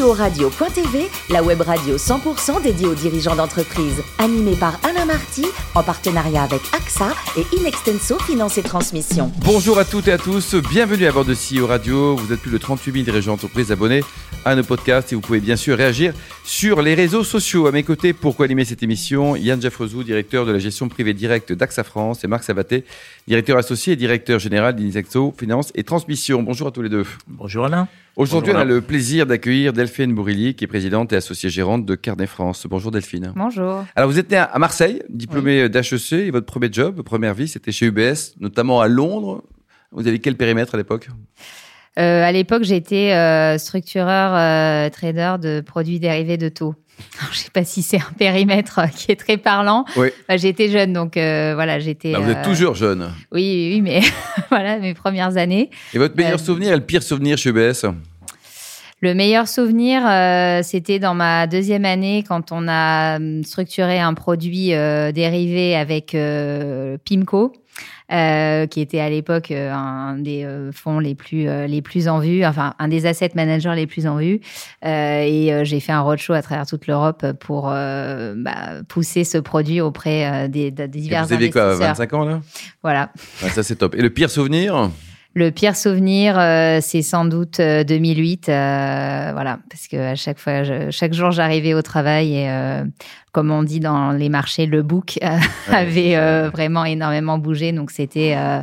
CEO-radio.tv, la web radio 100% dédiée aux dirigeants d'entreprise. Animée par Alain Marty, en partenariat avec AXA et Inextenso Finance et Transmission. Bonjour à toutes et à tous, bienvenue à bord de CEO Radio. Vous êtes plus de 38 000 dirigeants d'entreprise abonnés à nos podcasts et vous pouvez bien sûr réagir sur les réseaux sociaux. À mes côtés, pour co-animer cette émission, Yann Jaffrezou, directeur de la gestion privée directe d'AXA France et Marc Sabaté, directeur associé et directeur général d'Inextenso Finance et Transmission. Bonjour à tous les deux. Bonjour Alain. Aujourd'hui, on a le plaisir d'accueillir Delphine Bourilly, qui est présidente et associée gérante de Carnet France. Bonjour Delphine. Bonjour. Alors, vous êtes né à Marseille, diplômé d'HEC, et votre premier job, première vie, c'était chez UBS, notamment à Londres. Vous avez quel périmètre à l'époque? Euh, à l'époque, j'étais euh, structureur euh, trader de produits dérivés de taux. Alors, je sais pas si c'est un périmètre euh, qui est très parlant. Oui. Enfin, j'étais jeune, donc voilà, j'étais. Bah, Vous êtes toujours jeune. Oui, oui, mais voilà, mes premières années. Et votre meilleur souvenir et le pire souvenir chez UBS Le meilleur souvenir, euh, c'était dans ma deuxième année quand on a hum, structuré un produit euh, dérivé avec euh, Pimco. qui était à l'époque un des fonds les plus les plus en vue, enfin un des asset managers les plus en vue. Et j'ai fait un roadshow à travers toute l'Europe pour bah, pousser ce produit auprès des, des Et divers Vous avez quoi, investisseurs. 25 ans là? Voilà. Ça, c'est top. Et le pire souvenir? Le pire souvenir, euh, c'est sans doute euh, 2008, euh, voilà, parce que à chaque fois, je- chaque jour, j'arrivais au travail et, euh, comme on dit dans les marchés, le book euh, avait euh, vraiment énormément bougé, donc c'était euh,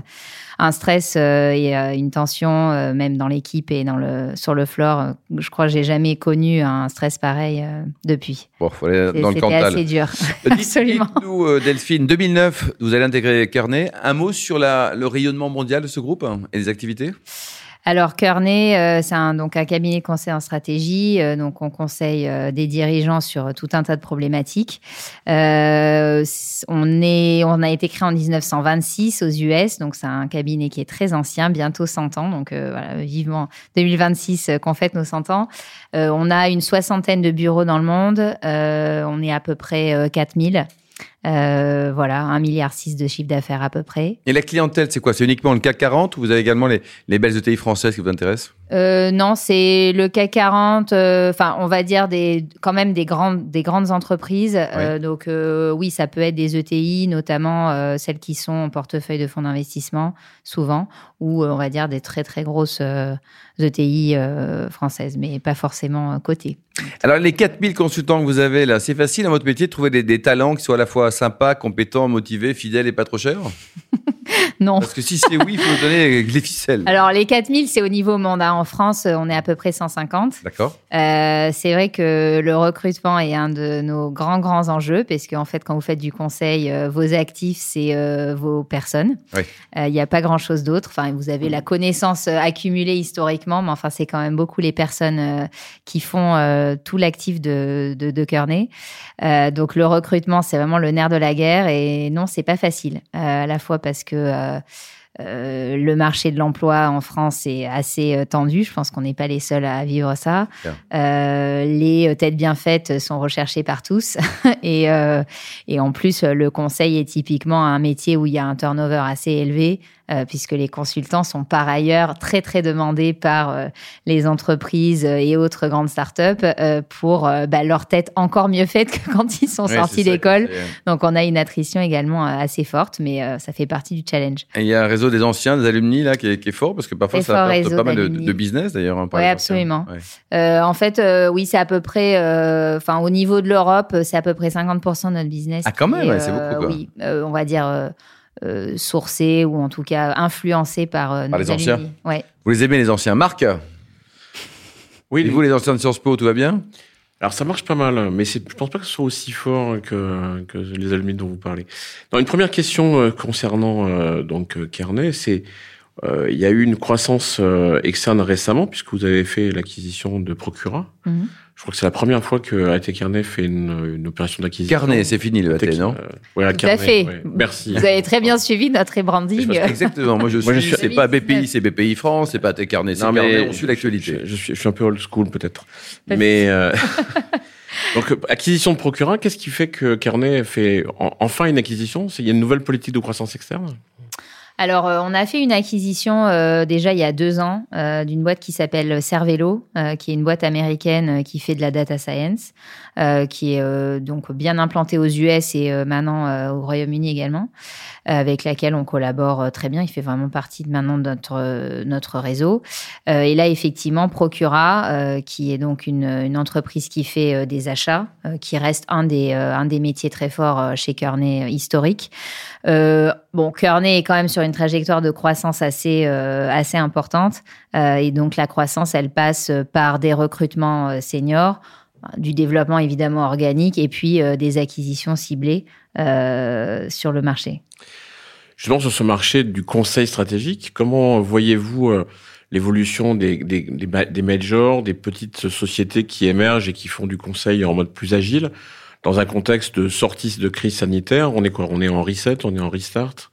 un stress euh, et euh, une tension, euh, même dans l'équipe et dans le sur le floor. Je crois que j'ai jamais connu un stress pareil depuis. Bon, faut aller dans le C'était Cantal. assez dur, absolument. Euh, Delphine, 2009, vous allez intégrer Carnet. Un mot sur la, le rayonnement mondial de ce groupe et les activités? Alors, Kearney, euh, c'est un, donc un cabinet de conseil en stratégie. euh, donc, on conseille euh, des dirigeants sur tout un tas de problématiques. Euh, on, est, on a été créé en 1926 aux US. Donc, c'est un cabinet qui est très ancien, bientôt 100 ans. Donc, vivement 2026 euh, qu'on fête nos 100 ans. Euh, on a une soixantaine de bureaux dans le monde. On est à peu près euh, 4000. Euh, voilà, 1,6 milliard de chiffre d'affaires à peu près. Et la clientèle, c'est quoi? C'est uniquement le CAC 40 ou vous avez également les, les belles ETI françaises qui vous intéressent? Euh, non, c'est le CAC 40. euh, Enfin, on va dire des, quand même des grandes, des grandes entreprises. Euh, donc, oui, ça peut être des ETI, notamment celles qui sont en portefeuille de fonds d'investissement, souvent, ou on va dire des très très grosses ETI euh, françaises, mais pas forcément cotées. Alors, les 4000 consultants que vous avez là, c'est facile dans votre métier de trouver des, des talents qui soient à la fois sympas, compétents, motivés, fidèles et pas trop chers? Non. Parce que si c'est oui, il faut donner les ficelles. Alors, les 4000, c'est au niveau mandat. En France, euh, on est à peu près 150. D'accord Euh, c'est vrai que le recrutement est un de nos grands, grands enjeux, parce qu'en fait, quand vous faites du conseil, euh, vos actifs, c'est euh, vos personnes. Oui. Il n'y a pas grand-chose d'autre. Enfin, vous avez la connaissance accumulée historiquement, mais enfin, c'est quand même beaucoup les personnes qui font tout l'actif de, de, de Kearney. Donc, le recrutement, c'est vraiment le nerf de la guerre. Et non, c'est pas facile. À la fois parce que... euh, le marché de l'emploi en France est assez euh, tendu. Je pense qu'on n'est pas les seuls à vivre ça. Euh, les têtes bien faites sont recherchées par tous. et, euh, et en plus, le conseil est typiquement un métier où il y a un turnover assez élevé, euh, puisque les consultants sont par ailleurs très, très demandés par euh, les entreprises et autres grandes startups euh, pour euh, bah, leur tête encore mieux faite que quand ils sont sortis d'école. Donc, on a une attrition également euh, assez forte, mais euh, ça fait partie du challenge. Et il y a un réseau des anciens, des alumni là, qui est, qui est fort, parce que parfois ça apporte pas mal de, business d'ailleurs. hein, anciens. absolument. Ouais. Euh, en fait, euh, oui, c'est à peu près, euh, enfin, au niveau de l'Europe, c'est à peu près 50% de notre business. Ah, quand même, ouais, c'est euh, beaucoup, quoi. Oui, euh, on va dire euh, euh, sourcé ou en tout cas influencé par, euh, Par nos les anciens. Ouais. Vous les aimez les anciens Marc Oui, Et vous les anciens de Sciences Po, tout va bien alors ça marche pas mal, mais c'est, je pense pas que ce soit aussi fort que, que les alumni dont vous parlez. Non, une première question euh, concernant euh, donc euh, Kearney, c'est euh, il y a eu une croissance euh, externe récemment puisque vous avez fait l'acquisition de Procura. Mhm. Je crois que c'est la première fois que AT Kearney fait une, une opération d'acquisition. Carnet, c'est fini le AT, non euh, ouais, Tout à Kearney, fait. ouais. Merci. Vous avez très bien suivi notre rebranding. Exactement. Moi, je suis. C'est pas BPI, c'est BPI France. C'est pas AT Carnet, c'est Non, mais Carnet. On suit l'actualité. Je, je suis, je suis un peu old school peut-être. Mais euh, donc acquisition de Procura, qu'est-ce qui fait que Kearney fait en- enfin une acquisition? Il y a une nouvelle politique de croissance externe? Alors, on a fait une acquisition déjà il y a deux ans d'une boîte qui s'appelle Cervelo, qui est une boîte américaine qui fait de la data science, qui est donc bien implantée aux US et maintenant au Royaume-Uni également, avec laquelle on collabore très bien. Il fait vraiment partie de maintenant de notre, notre réseau. et là, effectivement, Procura, qui est donc une, une entreprise qui fait des achats, qui reste un des, un des métiers très forts chez Kearney historique. Bon, Kearney est quand même sur une trajectoire de croissance assez, assez importante. et donc, la croissance, elle passe par des recrutements seniors, du développement évidemment organique et puis des acquisitions ciblées sur le marché. Justement, sur ce marché du conseil stratégique, comment voyez-vous l'évolution des, des, des, majors, des petites sociétés qui émergent et qui font du conseil en mode plus agile? Dans un contexte de sortie de crise sanitaire On est quoi? On est en reset On est en restart?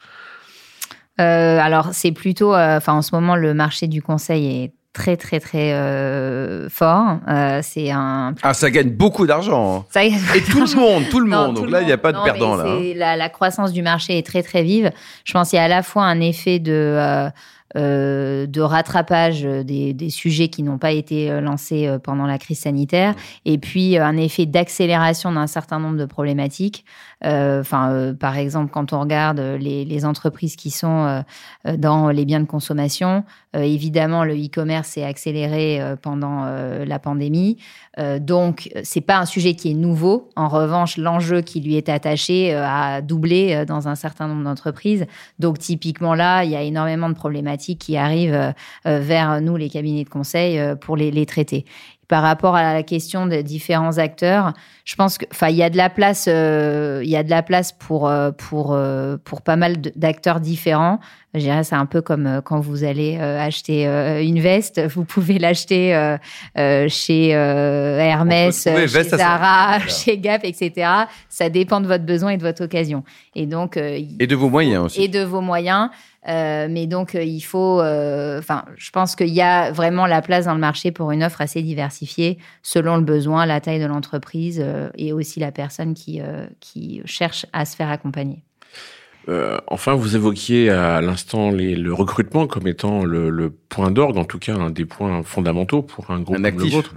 Euh, alors, c'est plutôt, euh, enfin, en ce moment, le marché du conseil est très très très euh, fort. Euh, c'est un. Ah, ça gagne beaucoup d'argent. Hein. Et tout le monde, tout le monde. Donc là, il n'y a pas de perdant là. Hein. La, la, croissance du marché est très très vive. Je pense qu'il y a à la fois un effet de euh, de rattrapage des, des, sujets qui n'ont pas été euh, lancés euh, pendant la crise sanitaire, et puis un effet d'accélération d'un certain nombre de problématiques. Enfin, par exemple, quand on regarde les, les entreprises qui sont dans les biens de consommation, évidemment, le e-commerce s'est accéléré pendant la pandémie. donc, c'est pas un sujet qui est nouveau. En revanche, l'enjeu qui lui est attaché a doublé dans un certain nombre d'entreprises. Donc, typiquement là, il y a énormément de problématiques qui arrivent euh, euh, vers nous, les cabinets de conseil, euh, pour les, les traiter par rapport à la question des différents acteurs, je pense que, enfin, il y a de la place, il y a de la place pour pour pour pas mal d'acteurs différents. Je dirais, c'est un peu comme quand vous allez acheter une veste, vous pouvez l'acheter chez Hermès, chez Zara, chez Gap, etc. Ça dépend de votre besoin et de votre occasion. Et donc et de vos moyens aussi. Et de vos moyens. Euh, mais donc, euh, il faut. Euh, enfin, je pense qu'il y a vraiment la place dans le marché pour une offre assez diversifiée selon le besoin, la taille de l'entreprise et aussi la personne qui, qui cherche à se faire accompagner. enfin, vous évoquiez à l'instant le recrutement comme étant le, point d'orgue, en tout cas un des points fondamentaux pour un groupe un comme le vôtre.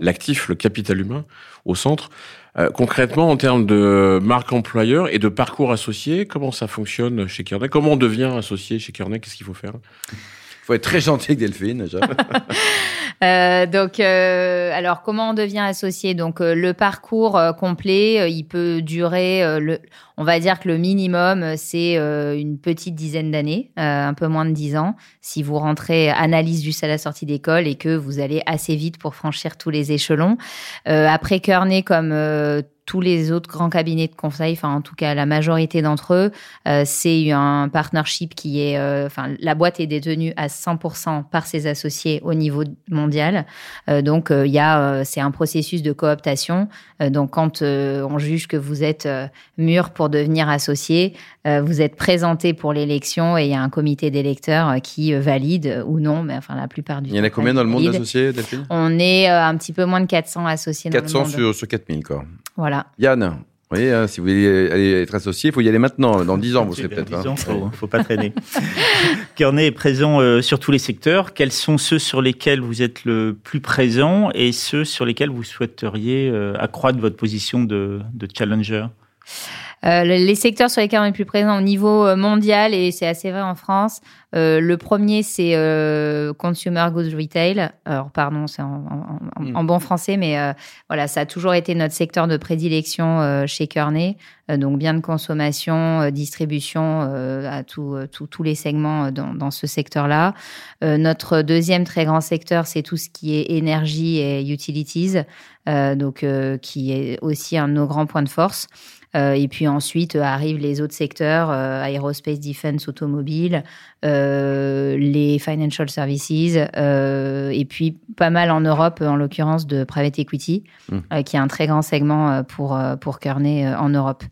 L'actif, le capital humain au centre. Euh, concrètement, en termes de marque employeur et de parcours associé, comment ça fonctionne chez Kearney? Comment on devient associé chez Kearney? Qu'est-ce qu'il faut faire? Faut être très gentil Delphine. Euh, donc, euh, alors comment on devient associé? Donc, le parcours complet, il peut durer. le, on va dire que le minimum, c'est une petite dizaine d'années, un peu moins de dix ans, si vous rentrez analyse juste à la sortie d'école et que vous allez assez vite pour franchir tous les échelons. après Kearney, comme tous les autres grands cabinets de conseil, enfin en tout cas la majorité d'entre eux, euh, c'est un partnership qui est, euh, enfin la boîte est détenue à 100% par ses associés au niveau mondial. Euh, donc il y a, c'est un processus de cooptation. donc quand on juge que vous êtes mûr pour devenir associé, vous êtes présenté pour l'élection et il y a un comité d'électeurs qui valide ou non, mais enfin la plupart du temps. Il y en a combien dans le monde d'associés, Delphine? On est un petit peu moins de 400 associés. 400 dans le monde. sur, sur 4000 quoi. Voilà. Yann, vous voyez, hein, si vous voulez aller être associé, il faut y aller maintenant. Dans 10 ans, vous serez peut-être. Il ne faut, faut, pas traîner. Kearney est présent euh, sur tous les secteurs. Quels sont ceux sur lesquels vous êtes le plus présent et ceux sur lesquels vous souhaiteriez euh, accroître votre position de, de challenger? Euh, les secteurs sur lesquels on est plus présent au niveau euh, mondial, et c'est assez vrai en France, euh, le premier, c'est euh, Consumer Goods Retail. Alors, pardon, c'est en, en, en, mm. bon français, mais voilà, ça a toujours été notre secteur de prédilection chez Kearney. donc, bien de consommation, distribution à tous les segments dans, dans ce secteur-là. notre deuxième très grand secteur, c'est tout ce qui est énergie et utilities, donc qui est aussi un de nos grands points de force. Euh, et puis ensuite euh, arrivent les autres secteurs, euh, aérospace, defense, automobile, les financial services, et puis pas mal en Europe, en l'occurrence de private equity, mmh. qui est un très grand segment pour, pour Kearney en Europe.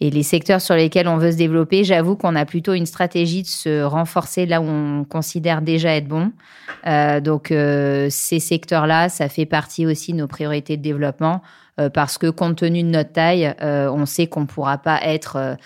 Et les secteurs sur lesquels on veut se développer, j'avoue qu'on a plutôt une stratégie de se renforcer là où on considère déjà être bon. Euh, donc, euh, ces secteurs-là, ça fait partie aussi de nos priorités de développement. Parce que compte tenu de notre taille, on sait qu'on ne pourra pas être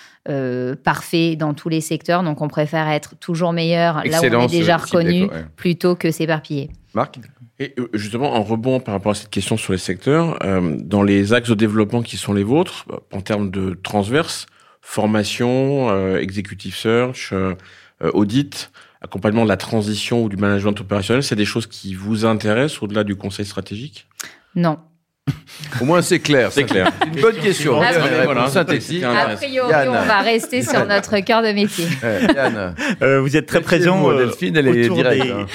parfait dans tous les secteurs, donc on préfère être toujours meilleur là où on est déjà reconnu plutôt que s'éparpiller. Marc? Et justement, en rebond par rapport à cette question sur les secteurs, dans les axes de développement qui sont les vôtres, en termes de transverse, formation, euh, executive search, euh, euh, audit, accompagnement de la transition ou du management opérationnel, c'est des choses qui vous intéressent au-delà du conseil stratégique? Non. Au moins, c'est clair. C'est clair. Une bonne question. A, synthétique. A priori, on va rester sur notre cœur de métier. Yann. Euh, vous êtes très présent. Delphine, elle est directe. Des... Hein.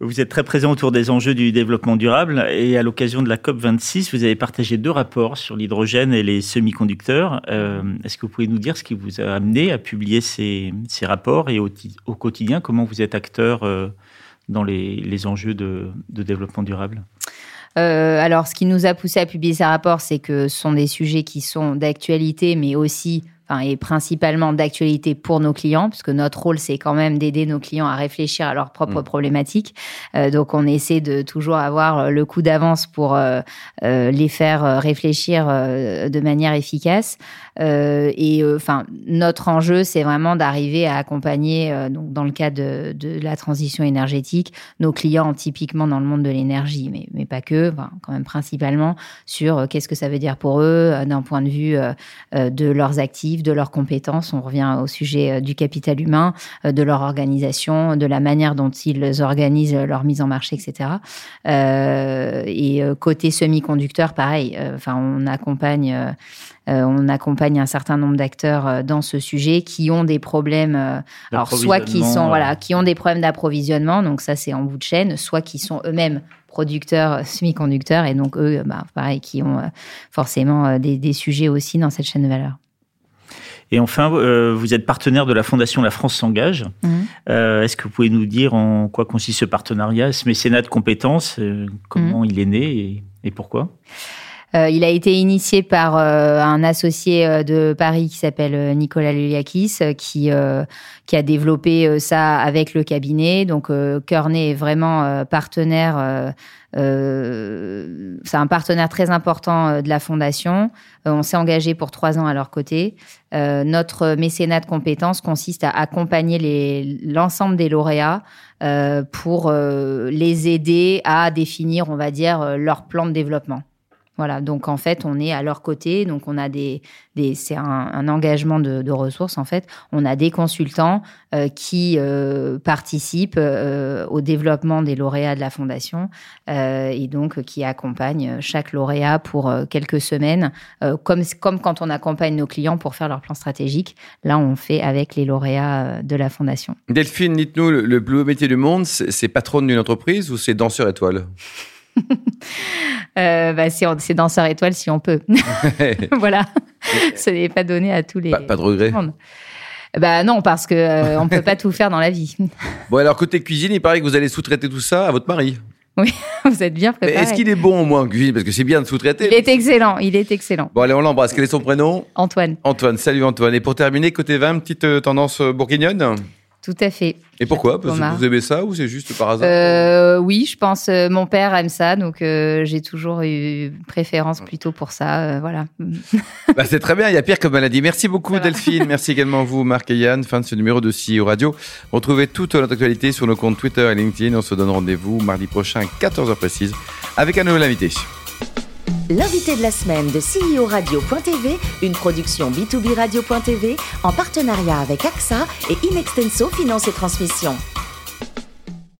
Vous êtes très présent autour des enjeux du développement durable et à l'occasion de la COP 26, vous avez partagé deux rapports sur l'hydrogène et les semi-conducteurs. Euh, Est-ce que vous pouvez nous dire ce qui vous a amené à publier ces, ces rapports et au, au, quotidien comment vous êtes acteur euh, dans les, les enjeux de, de développement durable? Euh, alors, ce qui nous a poussé à publier ces rapports, c'est que ce sont des sujets qui sont d'actualité, mais aussi enfin, et principalement d'actualité pour nos clients, puisque notre rôle, c'est quand même d'aider nos clients à réfléchir à leurs propres mmh. problématiques. Euh, donc, on essaie de toujours avoir euh, le coup d'avance pour euh, euh, les faire réfléchir de manière efficace. Et enfin, notre enjeu, c'est vraiment d'arriver à accompagner, donc dans le cas de, de, la transition énergétique, nos clients typiquement dans le monde de l'énergie, mais, mais pas que, enfin, quand même principalement sur qu'est-ce que ça veut dire pour eux d'un point de vue de leurs actifs de leurs compétences. On revient au sujet euh, du capital humain, euh, de leur organisation, de la manière dont ils organisent leur mise en marché, etc. Euh, et côté semi-conducteur, pareil. Enfin, on accompagne. On accompagne un certain nombre d'acteurs dans ce sujet qui ont des problèmes, alors soit qui sont voilà, qui ont des problèmes d'approvisionnement, donc ça c'est en bout de chaîne, soit qui sont eux-mêmes producteurs semi-conducteurs et donc eux, bah, pareil, qui ont forcément des, des, sujets aussi dans cette chaîne de valeur. Et enfin, euh, vous êtes partenaire de la Fondation La France s'engage. Euh, est-ce que vous pouvez nous dire en quoi consiste ce partenariat, ce mécénat de compétences, euh, comment mhm. il est né et, pourquoi? Il a été initié par un associé de Paris qui s'appelle Nicolas Luliakis, qui, a développé ça avec le cabinet. Donc, Kearney est vraiment partenaire euh, c'est un partenaire très important euh, de la fondation. Euh, on s'est engagé pour trois ans à leur côté. notre mécénat de compétences consiste à accompagner l'ensemble des lauréats pour les aider à définir, on va dire, leur plan de développement. Voilà, donc en fait, on est à leur côté, donc on a des, des c'est un, engagement de, ressources en fait. On a des consultants euh, qui euh, participent euh, au développement des lauréats de la fondation et donc qui accompagnent chaque lauréat pour quelques semaines, comme comme quand on accompagne nos clients pour faire leur plan stratégique. Là, on fait avec les lauréats de la fondation. Delphine, dites-nous, le plus beau métier du monde, c'est patronne d'une entreprise ou c'est danseur étoile? euh, bah, c'est danseur étoile si on peut. voilà. Ce n'est pas donné à tous les. Pas, pas de regret. Bah non, parce que euh, on peut pas tout faire dans la vie. bon, alors côté cuisine, il paraît que vous allez sous-traiter tout ça à votre mari. Oui, vous êtes bien préparé. Est-ce qu'il est bon au moins en cuisine? Parce que c'est bien de sous-traiter. Il est excellent, il est excellent. Bon, allez, on l'embrasse. Quel est son prénom? Antoine. Antoine, salut Antoine. Et pour terminer, côté vin, petite euh, tendance bourguignonne? Tout à fait. Et pourquoi? Parce que vous aimez ça ou c'est juste par hasard? Euh, Oui, je pense. Euh, mon père aime ça, donc euh, j'ai toujours eu préférence plutôt pour ça. voilà. Bah, c'est très bien. Il y a pire comme maladie. Merci beaucoup Delphine. Merci également vous, Marc et Yann. Fin de ce numéro de CEO Radio. Retrouvez toute notre actualité sur nos comptes Twitter et LinkedIn. On se donne rendez-vous mardi prochain à 14h précise avec un nouvel invité. L'invité de la semaine de CEO Radio.tv, une production B2B Radio.tv en partenariat avec AXA et Inextenso Finance et Transmission.